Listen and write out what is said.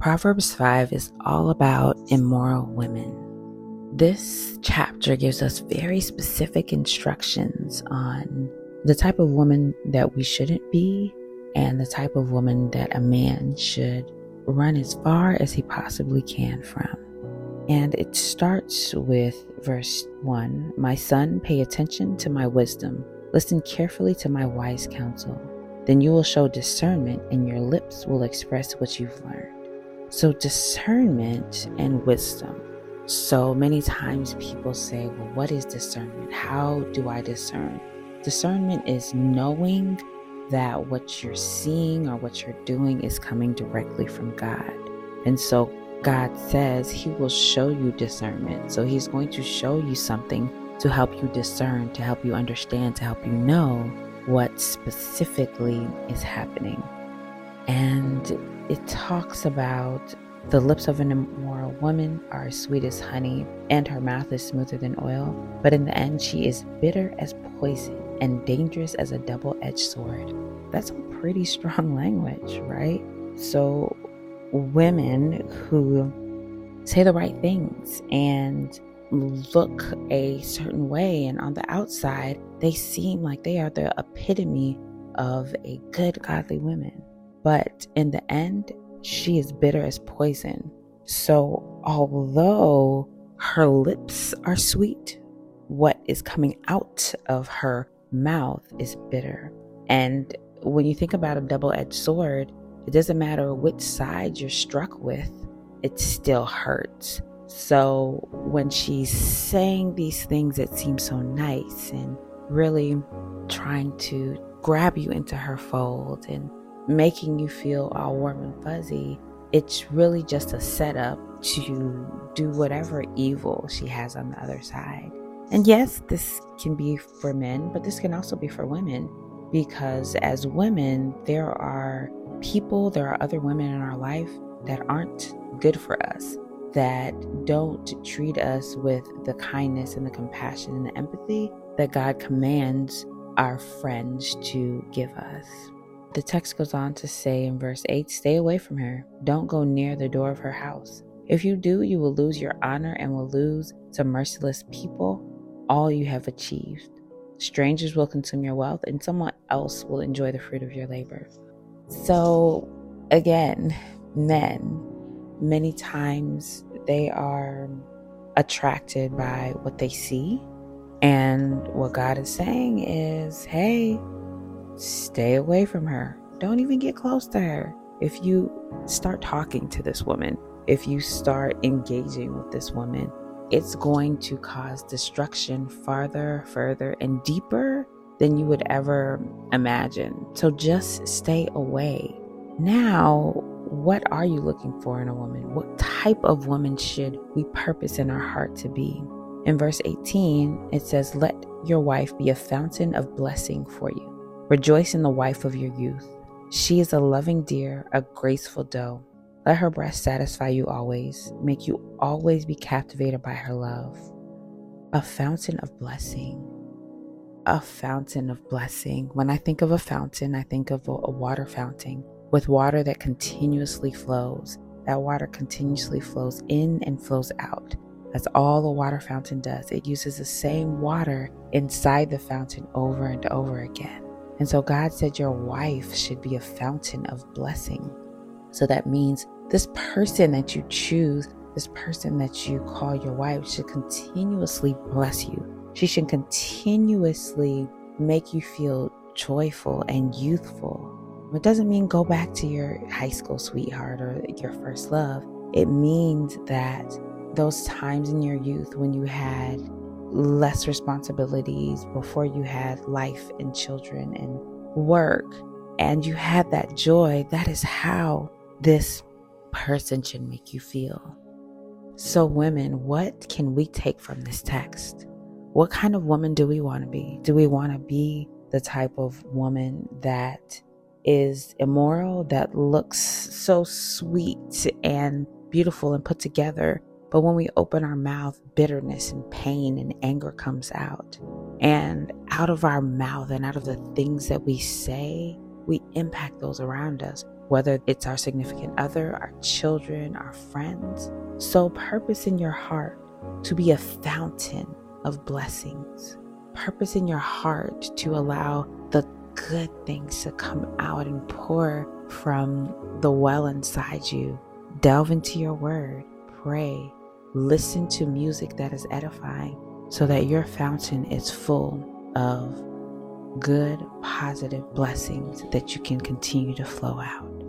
Proverbs 5 is all about immoral women. This chapter gives us very specific instructions on the type of woman that we shouldn't be and the type of woman that a man should run as far as he possibly can from. And it starts with verse 1 My son, pay attention to my wisdom, listen carefully to my wise counsel. Then you will show discernment, and your lips will express what you've learned. So, discernment and wisdom. So many times people say, Well, what is discernment? How do I discern? Discernment is knowing that what you're seeing or what you're doing is coming directly from God. And so God says He will show you discernment. So He's going to show you something to help you discern, to help you understand, to help you know what specifically is happening. And it talks about the lips of an immoral woman are sweet as honey, and her mouth is smoother than oil. But in the end, she is bitter as poison and dangerous as a double edged sword. That's some pretty strong language, right? So, women who say the right things and look a certain way, and on the outside, they seem like they are the epitome of a good, godly woman. But in the end, she is bitter as poison. So, although her lips are sweet, what is coming out of her mouth is bitter. And when you think about a double edged sword, it doesn't matter which side you're struck with, it still hurts. So when she's saying these things that seem so nice and really trying to grab you into her fold and making you feel all warm and fuzzy, it's really just a setup to do whatever evil she has on the other side. And yes, this can be for men, but this can also be for women because as women, there are people, there are other women in our life that aren't good for us, that don't treat us with the kindness and the compassion and the empathy that God commands our friends to give us. The text goes on to say in verse 8 Stay away from her. Don't go near the door of her house. If you do, you will lose your honor and will lose to merciless people all you have achieved. Strangers will consume your wealth, and someone else will enjoy the fruit of your labor. So, again, men, many times they are attracted by what they see. And what God is saying is, hey, stay away from her. Don't even get close to her. If you start talking to this woman, if you start engaging with this woman, it's going to cause destruction farther, further, and deeper than you would ever imagine. So just stay away. Now, what are you looking for in a woman? What type of woman should we purpose in our heart to be? In verse 18, it says, Let your wife be a fountain of blessing for you. Rejoice in the wife of your youth. She is a loving deer, a graceful doe. Let her breast satisfy you always, make you always be captivated by her love. A fountain of blessing. A fountain of blessing. When I think of a fountain, I think of a, a water fountain with water that continuously flows. That water continuously flows in and flows out. That's all a water fountain does. It uses the same water inside the fountain over and over again. And so God said your wife should be a fountain of blessing. So that means this person that you choose, this person that you call your wife, should continuously bless you. She should continuously make you feel joyful and youthful. It doesn't mean go back to your high school sweetheart or your first love. It means that those times in your youth when you had less responsibilities before you had life and children and work and you had that joy, that is how this person should make you feel. So, women, what can we take from this text? What kind of woman do we want to be? Do we want to be the type of woman that is immoral, that looks so sweet and beautiful and put together, but when we open our mouth, bitterness and pain and anger comes out. And out of our mouth and out of the things that we say, we impact those around us. whether it's our significant other, our children, our friends. So, purpose in your heart to be a fountain of blessings. Purpose in your heart to allow the good things to come out and pour from the well inside you. Delve into your word, pray, listen to music that is edifying so that your fountain is full of good, positive blessings that you can continue to flow out.